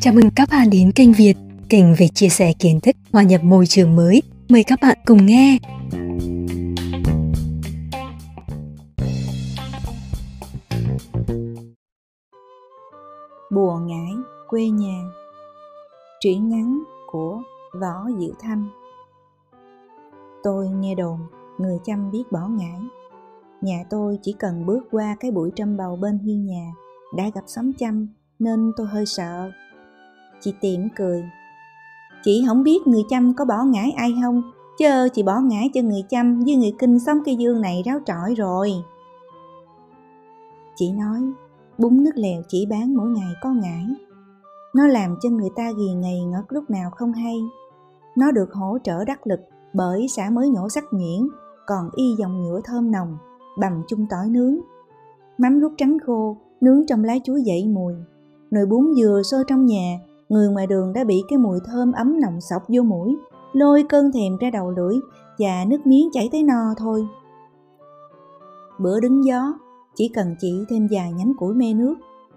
Chào mừng các bạn đến kênh Việt, kênh về chia sẻ kiến thức hòa nhập môi trường mới. Mời các bạn cùng nghe. Bùa ngải quê nhà Truyện ngắn của Võ Diệu Thanh Tôi nghe đồn người chăm biết bỏ ngải Nhà tôi chỉ cần bước qua cái bụi trâm bầu bên hiên nhà đã gặp sóng chăm nên tôi hơi sợ. Chị Tiệm cười. Chị không biết người chăm có bỏ ngải ai không, chứ chị bỏ ngải cho người chăm với người kinh sống cây dương này ráo trọi rồi. Chị nói, bún nước lèo chỉ bán mỗi ngày có ngải. Nó làm cho người ta ghi ngày ngất lúc nào không hay. Nó được hỗ trợ đắc lực bởi xã mới nhổ sắc nhuyễn, còn y dòng nhựa thơm nồng, bằm chung tỏi nướng. Mắm rút trắng khô, nướng trong lá chuối dậy mùi. Nồi bún dừa sôi trong nhà, người ngoài đường đã bị cái mùi thơm ấm nồng sọc vô mũi, lôi cơn thèm ra đầu lưỡi và nước miếng chảy tới no thôi. Bữa đứng gió, chỉ cần chỉ thêm vài nhánh củi me nước,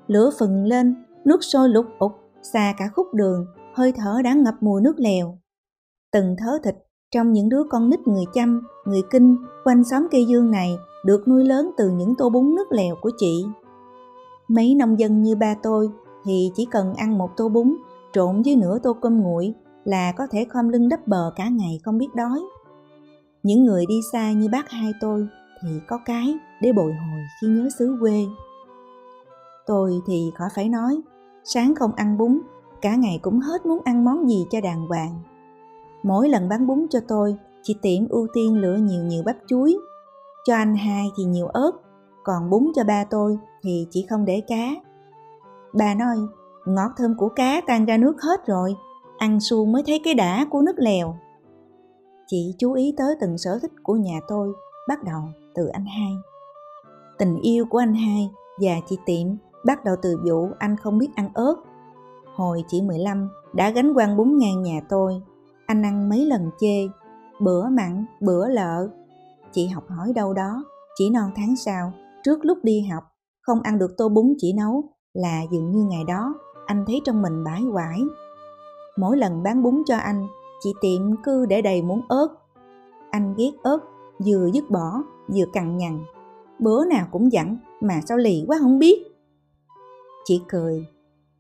lửa phừng lên, nước sôi lục ục, xa cả khúc đường, hơi thở đã ngập mùi nước lèo. Từng thớ thịt trong những đứa con nít người chăm, người kinh quanh xóm cây dương này được nuôi lớn từ những tô bún nước lèo của chị. Mấy nông dân như ba tôi thì chỉ cần ăn một tô bún trộn với nửa tô cơm nguội là có thể khom lưng đắp bờ cả ngày không biết đói. Những người đi xa như bác hai tôi thì có cái để bồi hồi khi nhớ xứ quê. Tôi thì khỏi phải nói, sáng không ăn bún, cả ngày cũng hết muốn ăn món gì cho đàng hoàng. Mỗi lần bán bún cho tôi, chị Tiễn ưu tiên lựa nhiều nhiều bắp chuối. Cho anh hai thì nhiều ớt, còn bún cho ba tôi thì chỉ không để cá. Bà nói, ngọt thơm của cá tan ra nước hết rồi, ăn suông mới thấy cái đã của nước lèo. Chị chú ý tới từng sở thích của nhà tôi, bắt đầu từ anh hai. Tình yêu của anh hai và chị Tiệm bắt đầu từ vụ anh không biết ăn ớt. Hồi chị 15 đã gánh quan bún ngang nhà tôi, anh ăn mấy lần chê, bữa mặn, bữa lợ. Chị học hỏi đâu đó, chỉ non tháng sau, trước lúc đi học, không ăn được tô bún chỉ nấu là dường như ngày đó anh thấy trong mình bãi quải. Mỗi lần bán bún cho anh, chị tiệm cứ để đầy muỗng ớt. Anh ghét ớt, vừa dứt bỏ, vừa cằn nhằn. Bữa nào cũng dặn, mà sao lì quá không biết. Chị cười,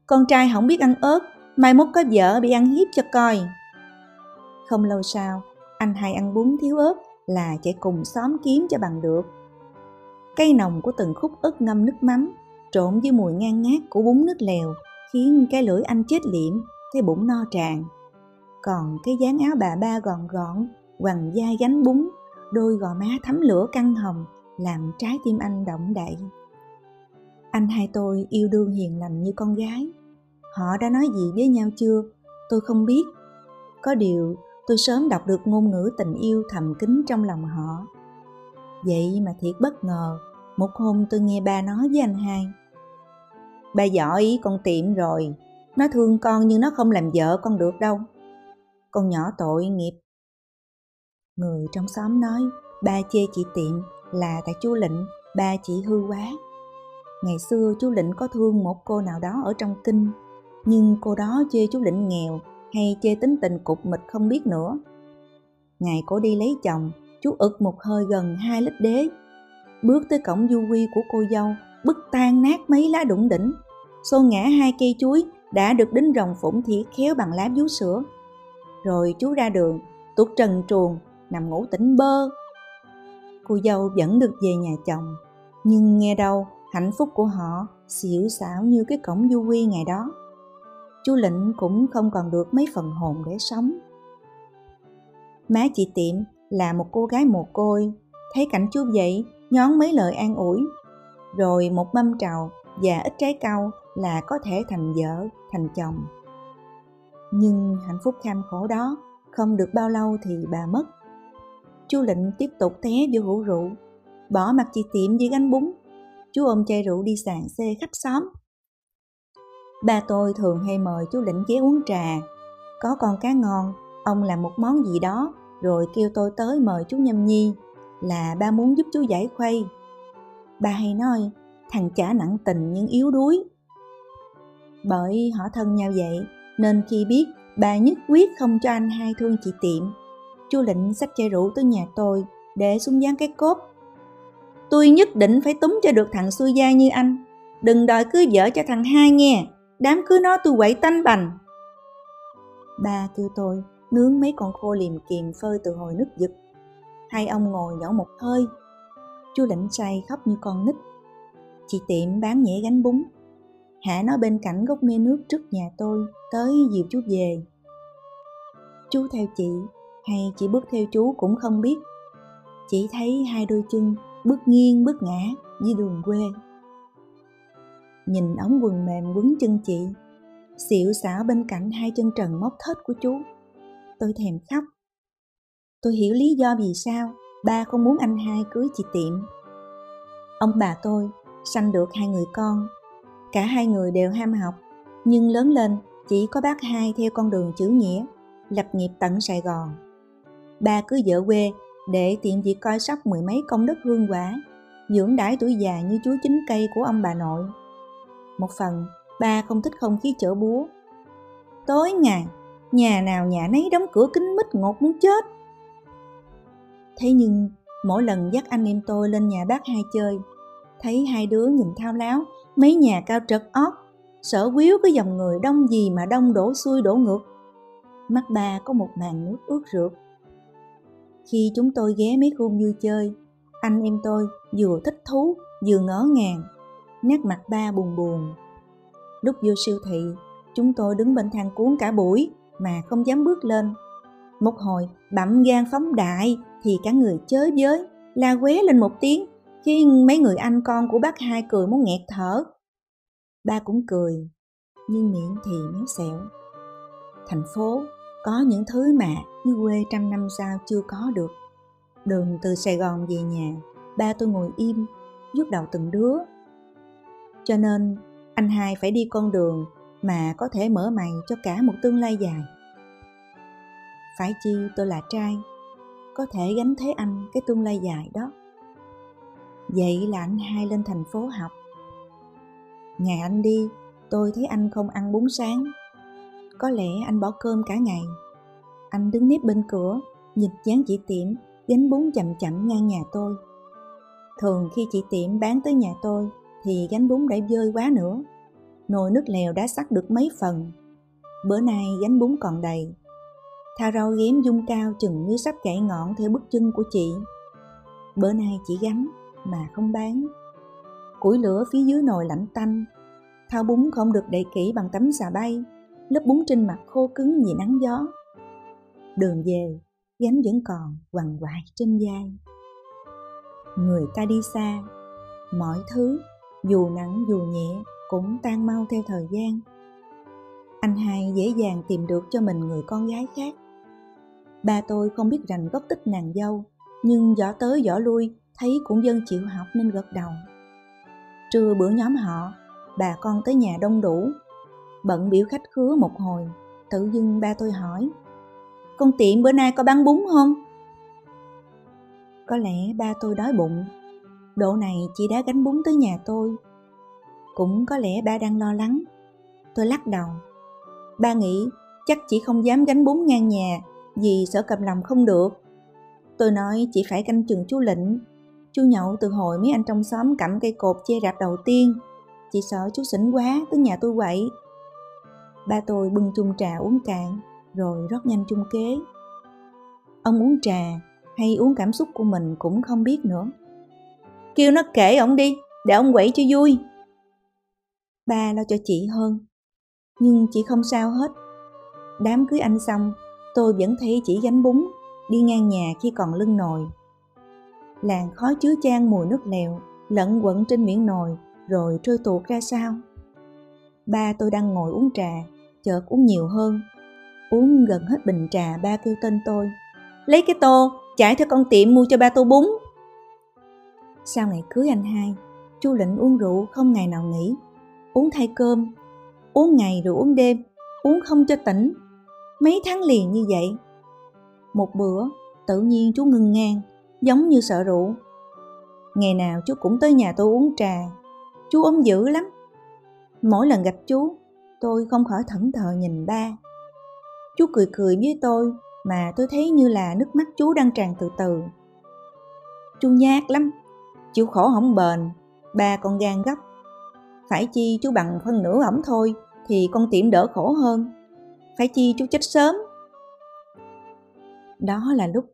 con trai không biết ăn ớt, mai mốt có vợ bị ăn hiếp cho coi. Không lâu sau, anh hay ăn bún thiếu ớt là chạy cùng xóm kiếm cho bằng được. Cây nồng của từng khúc ức ngâm nước mắm trộn với mùi ngang ngát của bún nước lèo khiến cái lưỡi anh chết liệm, thấy bụng no tràn. Còn cái dáng áo bà ba gọn gọn, quằn da gánh bún, đôi gò má thấm lửa căng hồng, làm trái tim anh động đậy. Anh hai tôi yêu đương hiền lành như con gái. Họ đã nói gì với nhau chưa? Tôi không biết. Có điều tôi sớm đọc được ngôn ngữ tình yêu thầm kín trong lòng họ. Vậy mà thiệt bất ngờ, một hôm tôi nghe ba nói với anh hai. Ba giỏi con tiệm rồi, nó thương con nhưng nó không làm vợ con được đâu. Con nhỏ tội nghiệp. Người trong xóm nói ba chê chị tiệm là tại chú Lịnh, ba chị hư quá. Ngày xưa chú Lịnh có thương một cô nào đó ở trong kinh, nhưng cô đó chê chú Lịnh nghèo hay chê tính tình cục mịch không biết nữa. Ngày cô đi lấy chồng, chú ực một hơi gần hai lít đế. Bước tới cổng du quy của cô dâu, bức tan nát mấy lá đụng đỉnh. Xô ngã hai cây chuối đã được đính rồng phủng thỉ khéo bằng lá vú sữa. Rồi chú ra đường, tuột trần truồng, nằm ngủ tỉnh bơ. Cô dâu vẫn được về nhà chồng, nhưng nghe đâu hạnh phúc của họ xỉu xảo như cái cổng du quy ngày đó chú Lĩnh cũng không còn được mấy phần hồn để sống. Má chị Tiệm là một cô gái mồ côi, thấy cảnh chú vậy, nhón mấy lời an ủi, rồi một mâm trầu và ít trái cau là có thể thành vợ, thành chồng. Nhưng hạnh phúc kham khổ đó không được bao lâu thì bà mất. Chú lịnh tiếp tục té vô hũ rượu, bỏ mặt chị Tiệm với gánh bún. Chú ôm chai rượu đi sàn xê khắp xóm Ba tôi thường hay mời chú Lĩnh ghé uống trà. Có con cá ngon, ông làm một món gì đó, rồi kêu tôi tới mời chú Nhâm Nhi, là ba muốn giúp chú giải khuây. Ba hay nói, thằng chả nặng tình nhưng yếu đuối. Bởi họ thân nhau vậy, nên khi biết bà nhất quyết không cho anh hai thương chị tiệm, chú lĩnh xách chai rượu tới nhà tôi để xuống dán cái cốt. Tôi nhất định phải túm cho được thằng xuôi gia như anh, đừng đòi cưới vợ cho thằng hai nghe, đám cưới nó tôi quậy tanh bành. Ba kêu tôi nướng mấy con khô liềm kiềm phơi từ hồi nước giật. Hai ông ngồi nhổ một hơi. Chú lĩnh say khóc như con nít. Chị tiệm bán nhẹ gánh bún. Hạ nó bên cạnh gốc mê nước trước nhà tôi, tới dìu chú về. Chú theo chị, hay chị bước theo chú cũng không biết. Chỉ thấy hai đôi chân bước nghiêng bước ngã dưới đường quê. Nhìn ống quần mềm quấn chân chị, xịu xả bên cạnh hai chân trần móc thết của chú tôi thèm khóc. Tôi hiểu lý do vì sao ba không muốn anh hai cưới chị Tiệm. Ông bà tôi sanh được hai người con. Cả hai người đều ham học, nhưng lớn lên chỉ có bác hai theo con đường chữ nghĩa, lập nghiệp tận Sài Gòn. Ba cứ vợ quê để tiệm việc coi sóc mười mấy công đất hương quả, dưỡng đãi tuổi già như chúa chính cây của ông bà nội. Một phần, ba không thích không khí chở búa. Tối ngày, nhà nào nhà nấy đóng cửa kính mít ngột muốn chết. Thế nhưng, mỗi lần dắt anh em tôi lên nhà bác hai chơi, thấy hai đứa nhìn thao láo, mấy nhà cao trật ót, sở quýu cái dòng người đông gì mà đông đổ xuôi đổ ngược. Mắt ba có một màn nước ướt rượt. Khi chúng tôi ghé mấy khu vui chơi, anh em tôi vừa thích thú vừa ngỡ ngàng, nét mặt ba buồn buồn. Lúc vô siêu thị, chúng tôi đứng bên thang cuốn cả buổi, mà không dám bước lên. Một hồi bậm gan phóng đại thì cả người chới giới, la quế lên một tiếng, khiến mấy người anh con của bác hai cười muốn nghẹt thở. Ba cũng cười, nhưng miệng thì méo xẹo. Thành phố có những thứ mà như quê trăm năm sau chưa có được. Đường từ Sài Gòn về nhà, ba tôi ngồi im, giúp đầu từng đứa. Cho nên, anh hai phải đi con đường mà có thể mở mày cho cả một tương lai dài. Phải chi tôi là trai, có thể gánh thế anh cái tương lai dài đó. Vậy là anh hai lên thành phố học. Ngày anh đi, tôi thấy anh không ăn bún sáng. Có lẽ anh bỏ cơm cả ngày. Anh đứng nếp bên cửa, nhìn dáng chị Tiệm gánh bún chậm chậm ngang nhà tôi. Thường khi chị Tiệm bán tới nhà tôi thì gánh bún đã dơi quá nữa nồi nước lèo đã sắc được mấy phần. Bữa nay gánh bún còn đầy. Thao rau ghém dung cao chừng như sắp gãy ngọn theo bước chân của chị. Bữa nay chỉ gánh mà không bán. Củi lửa phía dưới nồi lạnh tanh. Thao bún không được đậy kỹ bằng tấm xà bay. Lớp bún trên mặt khô cứng vì nắng gió. Đường về, gánh vẫn còn quằn quại trên vai. Người ta đi xa, mọi thứ dù nặng dù nhẹ, cũng tan mau theo thời gian. Anh hai dễ dàng tìm được cho mình người con gái khác. Ba tôi không biết rành gốc tích nàng dâu, nhưng giỏ tới giỏ lui, thấy cũng dân chịu học nên gật đầu. Trưa bữa nhóm họ, bà con tới nhà đông đủ. Bận biểu khách khứa một hồi, tự dưng ba tôi hỏi, con tiệm bữa nay có bán bún không? Có lẽ ba tôi đói bụng độ này chị đã gánh bún tới nhà tôi cũng có lẽ ba đang lo lắng. Tôi lắc đầu. Ba nghĩ chắc chỉ không dám gánh bún ngang nhà vì sợ cầm lòng không được. Tôi nói chỉ phải canh chừng chú Lĩnh. Chú nhậu từ hồi mấy anh trong xóm cắm cây cột che rạp đầu tiên. Chị sợ chú xỉn quá tới nhà tôi quậy. Ba tôi bưng chung trà uống cạn, rồi rót nhanh chung kế. Ông uống trà hay uống cảm xúc của mình cũng không biết nữa. Kêu nó kể ổng đi, để ông quẩy cho vui ba lo cho chị hơn. Nhưng chị không sao hết. Đám cưới anh xong, tôi vẫn thấy chị gánh bún, đi ngang nhà khi còn lưng nồi. Làng khói chứa chan mùi nước lèo, lẫn quẩn trên miệng nồi, rồi trôi tuột ra sao. Ba tôi đang ngồi uống trà, chợt uống nhiều hơn. Uống gần hết bình trà, ba kêu tên tôi. Lấy cái tô, chạy theo con tiệm mua cho ba tô bún. Sau ngày cưới anh hai, chu lĩnh uống rượu không ngày nào nghỉ, uống thay cơm, uống ngày rồi uống đêm, uống không cho tỉnh, mấy tháng liền như vậy. Một bữa, tự nhiên chú ngưng ngang, giống như sợ rượu. Ngày nào chú cũng tới nhà tôi uống trà, chú ốm dữ lắm. Mỗi lần gặp chú, tôi không khỏi thẫn thờ nhìn ba. Chú cười cười với tôi mà tôi thấy như là nước mắt chú đang tràn từ từ. Chú nhát lắm, chịu khổ không bền, ba con gan gấp. Phải chi chú bằng phân nửa ổng thôi thì con tiệm đỡ khổ hơn. Phải chi chú chết sớm. Đó là lúc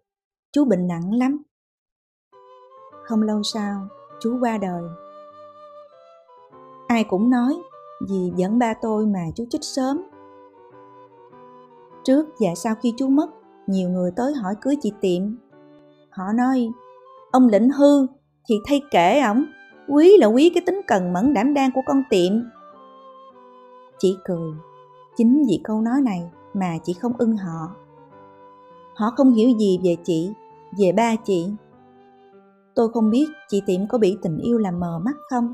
chú bệnh nặng lắm. Không lâu sau, chú qua đời. Ai cũng nói vì dẫn ba tôi mà chú chết sớm. Trước và sau khi chú mất, nhiều người tới hỏi cưới chị Tiệm. Họ nói, ông lĩnh hư thì thay kể ổng, quý là quý cái tính cần mẫn đảm đang của con Tiệm. Chị cười, chính vì câu nói này mà chị không ưng họ. Họ không hiểu gì về chị, về ba chị. Tôi không biết chị Tiệm có bị tình yêu làm mờ mắt không.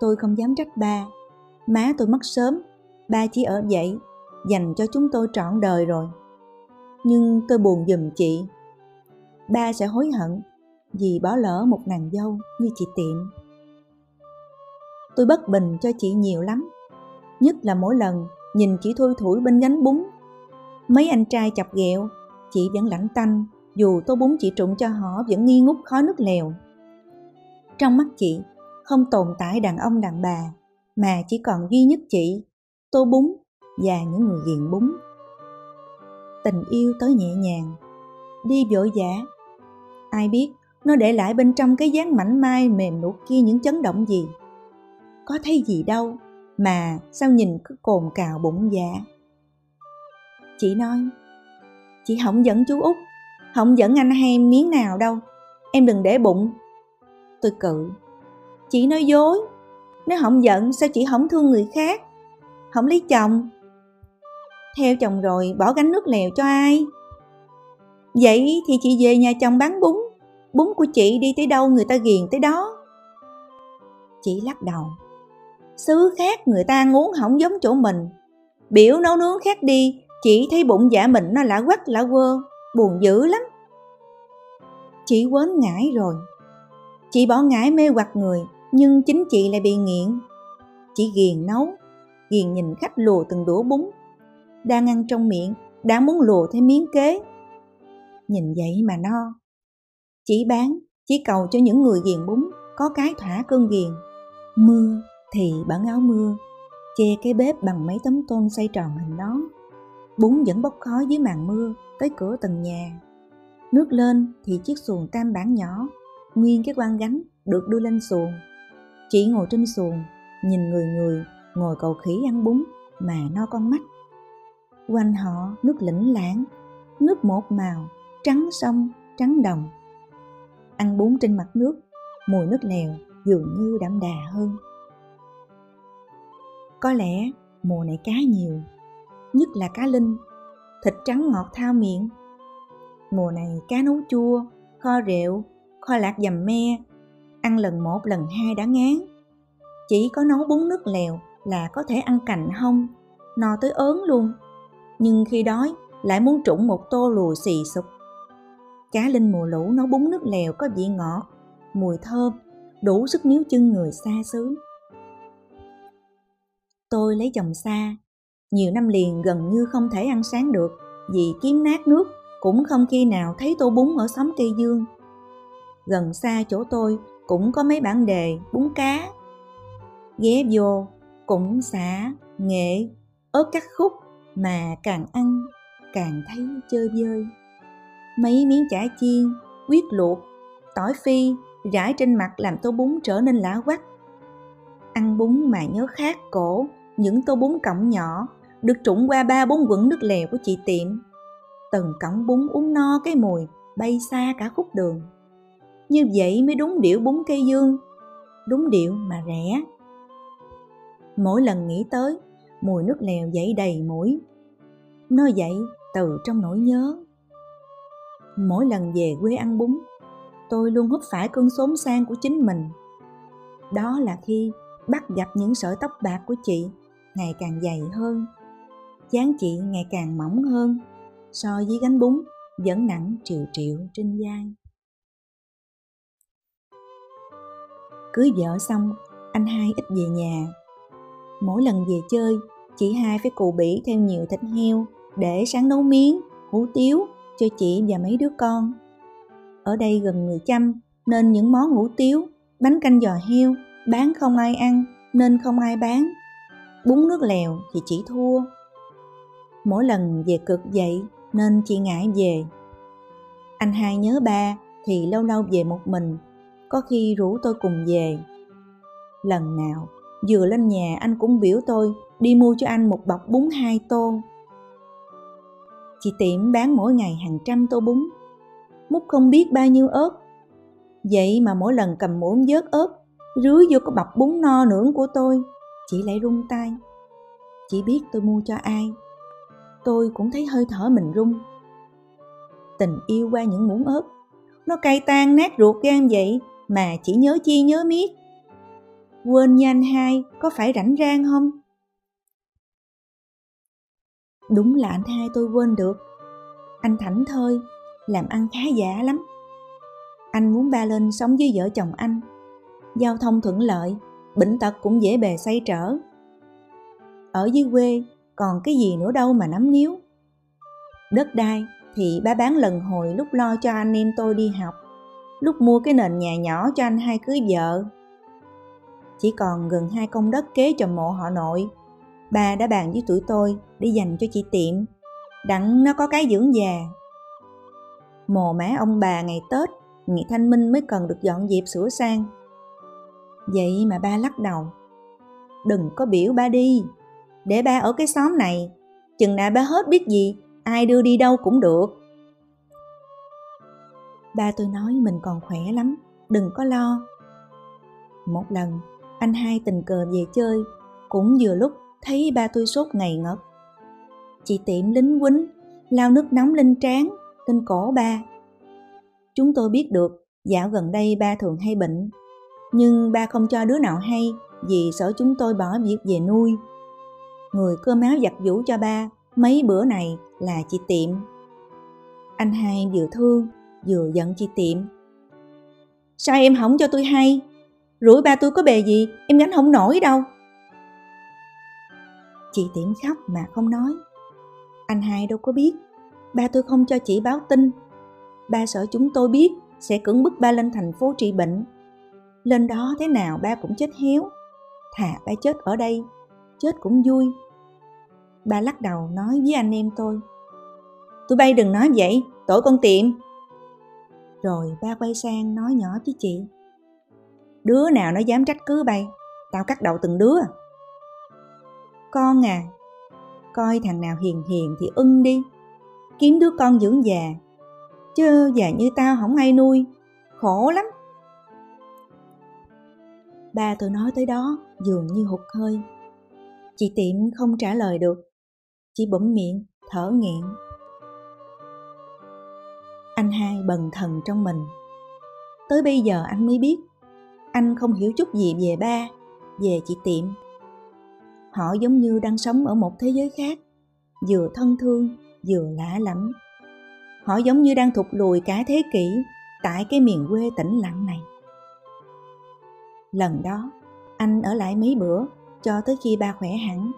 Tôi không dám trách ba. Má tôi mất sớm, ba chỉ ở vậy dành cho chúng tôi trọn đời rồi. Nhưng tôi buồn giùm chị. Ba sẽ hối hận vì bỏ lỡ một nàng dâu như chị Tiệm. Tôi bất bình cho chị nhiều lắm, nhất là mỗi lần nhìn chị thui thủi bên gánh bún. Mấy anh trai chọc ghẹo, chị vẫn lạnh tanh, dù tô bún chị trụng cho họ vẫn nghi ngút khói nước lèo. Trong mắt chị, không tồn tại đàn ông đàn bà, mà chỉ còn duy nhất chị, tô bún và những người ghiền bún. Tình yêu tới nhẹ nhàng, đi vội vã. Ai biết nó để lại bên trong cái dáng mảnh mai mềm nuốt kia những chấn động gì. Có thấy gì đâu, mà sao nhìn cứ cồn cào bụng dạ. Chị nói, chị không dẫn chú út, không dẫn anh hay miếng nào đâu, em đừng để bụng. Tôi cự, chị nói dối, nếu không giận sao chị không thương người khác, không lấy chồng. Theo chồng rồi bỏ gánh nước lèo cho ai? Vậy thì chị về nhà chồng bán bún, bún của chị đi tới đâu người ta ghiền tới đó. Chị lắc đầu, xứ khác người ta ăn uống không giống chỗ mình. Biểu nấu nướng khác đi chỉ thấy bụng dạ mình nó lạ quắc lạ quơ buồn dữ lắm. Chị quến ngải rồi. Chị bỏ ngải mê hoặc người nhưng chính chị lại bị nghiện. Chị ghiền nấu ghiền nhìn khách lùa từng đũa bún. Đang ăn trong miệng đã muốn lùa thêm miếng kế. Nhìn vậy mà no chỉ bán, chỉ cầu cho những người ghiền bún, có cái thỏa cơn ghiền. Mưa thì bận áo mưa, che cái bếp bằng mấy tấm tôn xoay tròn hình nón bún vẫn bốc khói dưới màn mưa tới cửa tầng nhà. Nước lên thì chiếc xuồng tam bản nhỏ, nguyên cái quan gánh được đưa lên xuồng. Chị ngồi trên xuồng, nhìn người người ngồi cầu khỉ ăn bún mà no con mắt. Quanh họ nước lĩnh lãng nước một màu, trắng sông, trắng đồng ăn bún trên mặt nước mùi nước lèo dường như đậm đà hơn có lẽ mùa này cá nhiều, nhất là cá linh, thịt trắng ngọt thao miệng. Mùa này cá nấu chua, kho rượu, kho lạc dầm me, ăn lần một lần hai đã ngán. Chỉ có nấu bún nước lèo là có thể ăn cành hông, no tới ớn luôn. Nhưng khi đói lại muốn trụng một tô lùi xì sụp. Cá linh mùa lũ nấu bún nước lèo có vị ngọt, mùi thơm, đủ sức níu chân người xa xứ. Tôi lấy chồng xa, nhiều năm liền gần như không thể ăn sáng được vì kiếm nát nước cũng không khi nào thấy tô bún ở xóm cây dương. Gần xa chỗ tôi cũng có mấy bản đề bún cá. Ghé vô cũng xả, nghệ, ớt cắt khúc mà càng ăn càng thấy chơi vơi. Mấy miếng chả chiên, quyết luộc, tỏi phi rải trên mặt làm tô bún trở nên lá quắc. Ăn bún mà nhớ khát cổ những tô bún cọng nhỏ được trụng qua ba bốn quẩn nước lèo của chị tiệm. Từng cọng bún uống no cái mùi bay xa cả khúc đường. Như vậy mới đúng điệu bún cây dương đúng điệu mà rẻ. Mỗi lần nghĩ tới mùi nước lèo dậy đầy mũi. Nó dậy từ trong nỗi nhớ mỗi lần về quê ăn bún tôi luôn húp phải cơn xốn sang của chính mình đó là khi bắt gặp những sợi tóc bạc của chị ngày càng dày hơn dáng chị ngày càng mỏng hơn so với gánh bún vẫn nặng triệu triệu trên vai cưới vợ xong anh hai ít về nhà. Mỗi lần về chơi, chị hai phải cù bỉ theo nhiều thịt heo để sáng nấu miếng, hủ tiếu cho chị và mấy đứa con. Ở đây gần người chăm nên những món hủ tiếu, bánh canh giò heo bán không ai ăn nên không ai bán. Bún nước lèo thì chỉ thua. Mỗi lần về cực vậy nên chị ngại về. Anh hai nhớ ba thì lâu lâu về một mình, có khi rủ tôi cùng về. Lần nào vừa lên nhà anh cũng biểu tôi đi mua cho anh một bọc bún hai tô. Chị tiệm bán mỗi ngày hàng trăm tô bún, múc không biết bao nhiêu ớt. Vậy mà mỗi lần cầm muỗng vớt ớt, rưới vô cái bọc bún no nướng của tôi, chị lại rung tay. Chị biết tôi mua cho ai. Tôi cũng thấy hơi thở mình rung. Tình yêu qua những muỗng ớt, nó cay tan nát ruột gan vậy mà chỉ nhớ chi nhớ miết. Quên như anh hai, có phải rảnh rang không? Đúng là anh hai tôi quên được. Anh thảnh thơi, làm ăn khá giả lắm. Anh muốn ba lên sống với vợ chồng anh. Giao thông thuận lợi, bệnh tật cũng dễ bề xoay trở. Ở dưới quê còn cái gì nữa đâu mà nắm níu. Đất đai thì ba bán lần hồi lúc lo cho anh em tôi đi học, lúc mua cái nền nhà nhỏ cho anh hai cưới vợ. Chỉ còn gần hai công đất kế cho mộ họ nội Bà đã bàn với tụi tôi để dành cho chị tiệm, đặng nó có cái dưỡng già. Mồ má ông bà ngày Tết, ngày thanh minh mới cần được dọn dẹp sửa sang. Vậy mà ba lắc đầu. Đừng có biểu ba đi, để ba ở cái xóm này, chừng nào ba hết biết gì, ai đưa đi đâu cũng được. Ba tôi nói mình còn khỏe lắm, đừng có lo. Một lần, anh hai tình cờ về chơi, cũng vừa lúc thấy ba tôi sốt ngày ngất. Chị tiệm lính quýnh, lao nước nóng lên trán, lên cổ ba. Chúng tôi biết được dạo gần đây ba thường hay bệnh, nhưng ba không cho đứa nào hay vì sợ chúng tôi bỏ việc về nuôi. Người cơ máu giặt vũ cho ba mấy bữa này là chị tiệm. Anh hai vừa thương vừa giận chị tiệm. Sao em không cho tôi hay? Rủi ba tôi có bề gì em gánh không nổi đâu. Chị Tiễn khóc mà không nói. Anh hai đâu có biết, ba tôi không cho chị báo tin. Ba sợ chúng tôi biết sẽ cưỡng bức ba lên thành phố trị bệnh. Lên đó thế nào ba cũng chết héo. Thà ba chết ở đây, chết cũng vui. Ba lắc đầu nói với anh em tôi. Tụi bay đừng nói vậy, tội con tiệm. Rồi ba quay sang nói nhỏ với chị. Đứa nào nó dám trách cứ bay, tao cắt đầu từng đứa. Con à, coi thằng nào hiền hiền thì ưng đi, kiếm đứa con dưỡng già. Chứ già như tao không ai nuôi, khổ lắm. Ba tôi nói tới đó dường như hụt hơi. Chị tiệm không trả lời được, chỉ bấm miệng, thở nghẹn. Anh hai bần thần trong mình. Tới bây giờ anh mới biết, anh không hiểu chút gì về ba, về chị tiệm Họ giống như đang sống ở một thế giới khác, vừa thân thương, vừa lạ lẫm. Họ giống như đang thụt lùi cả thế kỷ tại cái miền quê tĩnh lặng này. Lần đó, anh ở lại mấy bữa cho tới khi ba khỏe hẳn.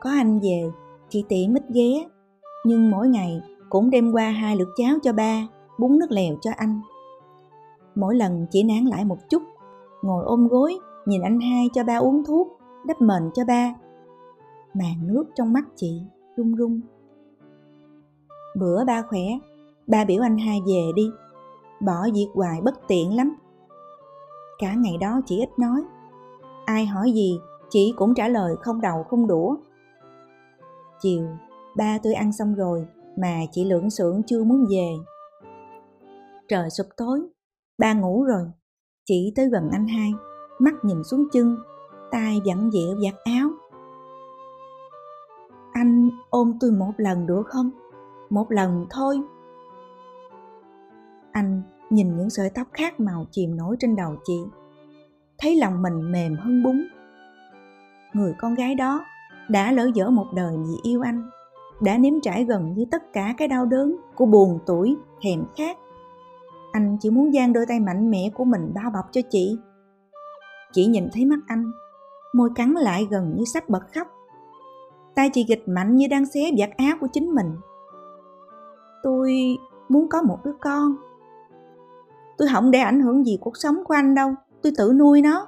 Có anh về, chị tiện mít ghé, nhưng mỗi ngày cũng đem qua hai lượt cháo cho ba, bún nước lèo cho anh. Mỗi lần chỉ nán lại một chút, ngồi ôm gối, nhìn anh hai cho ba uống thuốc, đắp mền cho ba. Màn nước trong mắt chị run run. Bữa ba khỏe, ba biểu anh hai về đi. Bỏ việc hoài bất tiện lắm. Cả ngày đó chị ít nói. Ai hỏi gì, chị cũng trả lời không đầu không đũa. Chiều, ba tôi ăn xong rồi mà chị lưỡng xưởng chưa muốn về. Trời sụp tối, ba ngủ rồi. Chị tới gần anh hai, mắt nhìn xuống chân tay vặn dẹo giặt áo. Anh ôm tôi một lần được không? Một lần thôi. Anh nhìn những sợi tóc khác màu chìm nổi trên đầu chị. Thấy lòng mình mềm hơn bún. Người con gái đó đã lỡ dở một đời vì yêu anh đã nếm trải gần như tất cả cái đau đớn của buồn tuổi thèm khát. Anh chỉ muốn giang đôi tay mạnh mẽ của mình bao bọc cho chị. Chị nhìn thấy mắt anh, môi cắn lại gần như sắp bật khóc. Tay chị gịch mạnh như đang xé vạt áo của chính mình. Tôi muốn có một đứa con. Tôi không để ảnh hưởng gì cuộc sống của anh đâu, tôi tự nuôi nó.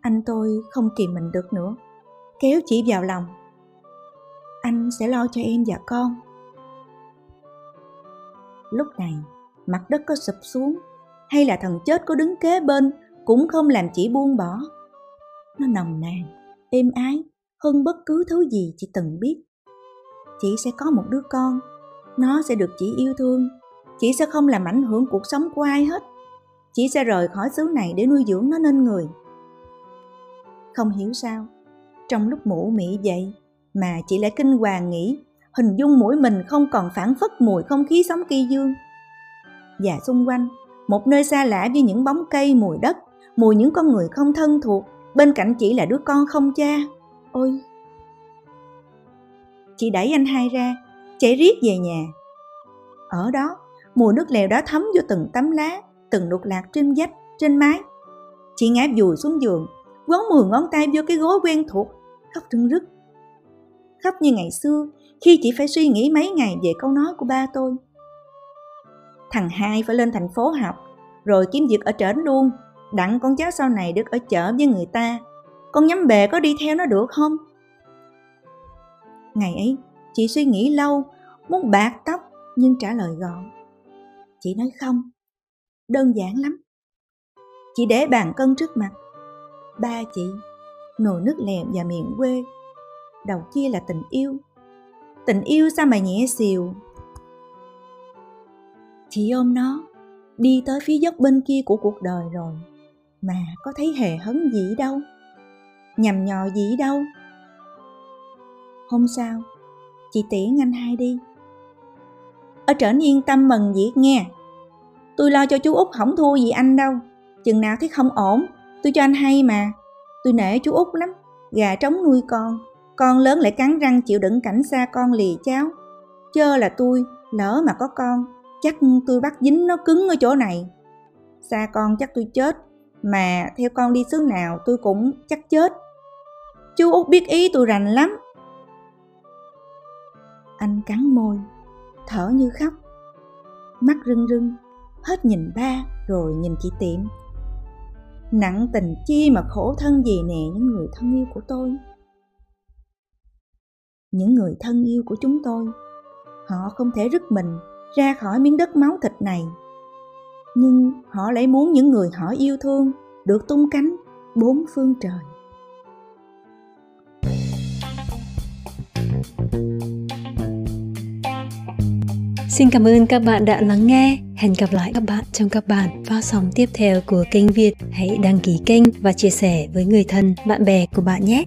Anh tôi không kìm mình được nữa, kéo chị vào lòng. Anh sẽ lo cho em và con. Lúc này, mặt đất có sụp xuống, hay là thần chết có đứng kế bên cũng không làm chỉ buông bỏ. Nó nồng nàn, êm ái hơn bất cứ thứ gì chị từng biết. Chị sẽ có một đứa con, nó sẽ được chị yêu thương, chị sẽ không làm ảnh hưởng cuộc sống của ai hết. Chị sẽ rời khỏi xứ này để nuôi dưỡng nó nên người. Không hiểu sao, trong lúc mũ mị vậy mà chị lại kinh hoàng nghĩ hình dung mũi mình không còn phản phất mùi không khí sống kỳ dương. Và xung quanh, một nơi xa lạ với những bóng cây mùi đất, mùi những con người không thân thuộc, bên cạnh chỉ là đứa con không cha. Ôi! Chị đẩy anh hai ra, chạy riết về nhà. Ở đó, mùi nước lèo đã thấm vô từng tấm lá, từng nụt lạc trên vách, trên mái. Chị ngáp vùi xuống giường, quấn mười ngón tay vô cái gối quen thuộc, khóc rưng rức. Khóc như ngày xưa, khi chị phải suy nghĩ mấy ngày về câu nói của ba tôi. Thằng hai phải lên thành phố học, rồi kiếm việc ở trển luôn, đặng con cháu sau này được ở chợ với người ta. Con nhắm bề có đi theo nó được không? Ngày ấy, chị suy nghĩ lâu, muốn bạc tóc nhưng trả lời gọn. Chị nói không, đơn giản lắm. Chị để bàn cân trước mặt. Ba chị, nồi nước lèm và miệng quê. Đầu kia là tình yêu. Tình yêu sao mà nhẹ xìu. Chị ôm nó, đi tới phía dốc bên kia của cuộc đời rồi. Mà có thấy hề hấn gì đâu. Nhầm nhò gì đâu. Hôm sau, chị tiễn anh hai đi. Ở trển yên tâm mừng việc nghe. Tôi lo cho chú Út không thua gì anh đâu. Chừng nào thấy không ổn, tôi cho anh hay mà. Tôi nể chú Út lắm, gà trống nuôi con. Con lớn lại cắn răng chịu đựng cảnh xa con lì cháu. Chơ là tôi, lỡ mà có con, chắc tôi bắt dính nó cứng ở chỗ này. Xa con chắc tôi chết, mà theo con đi xứ nào tôi cũng chắc chết. Chú Út biết ý tôi rành lắm. Anh cắn môi, thở như khóc. Mắt rưng rưng, hết nhìn ba rồi nhìn chị tiệm. Nặng tình chi mà khổ thân gì nè những người thân yêu của tôi. Những người thân yêu của chúng tôi, họ không thể rứt mình ra khỏi miếng đất máu thịt này. Nhưng họ lại muốn những người họ yêu thương được tung cánh bốn phương trời. Xin cảm ơn các bạn đã lắng nghe. Hẹn gặp lại các bạn trong các bản phát sóng tiếp theo của kênh Việt. Hãy đăng ký kênh và chia sẻ với người thân, bạn bè của bạn nhé.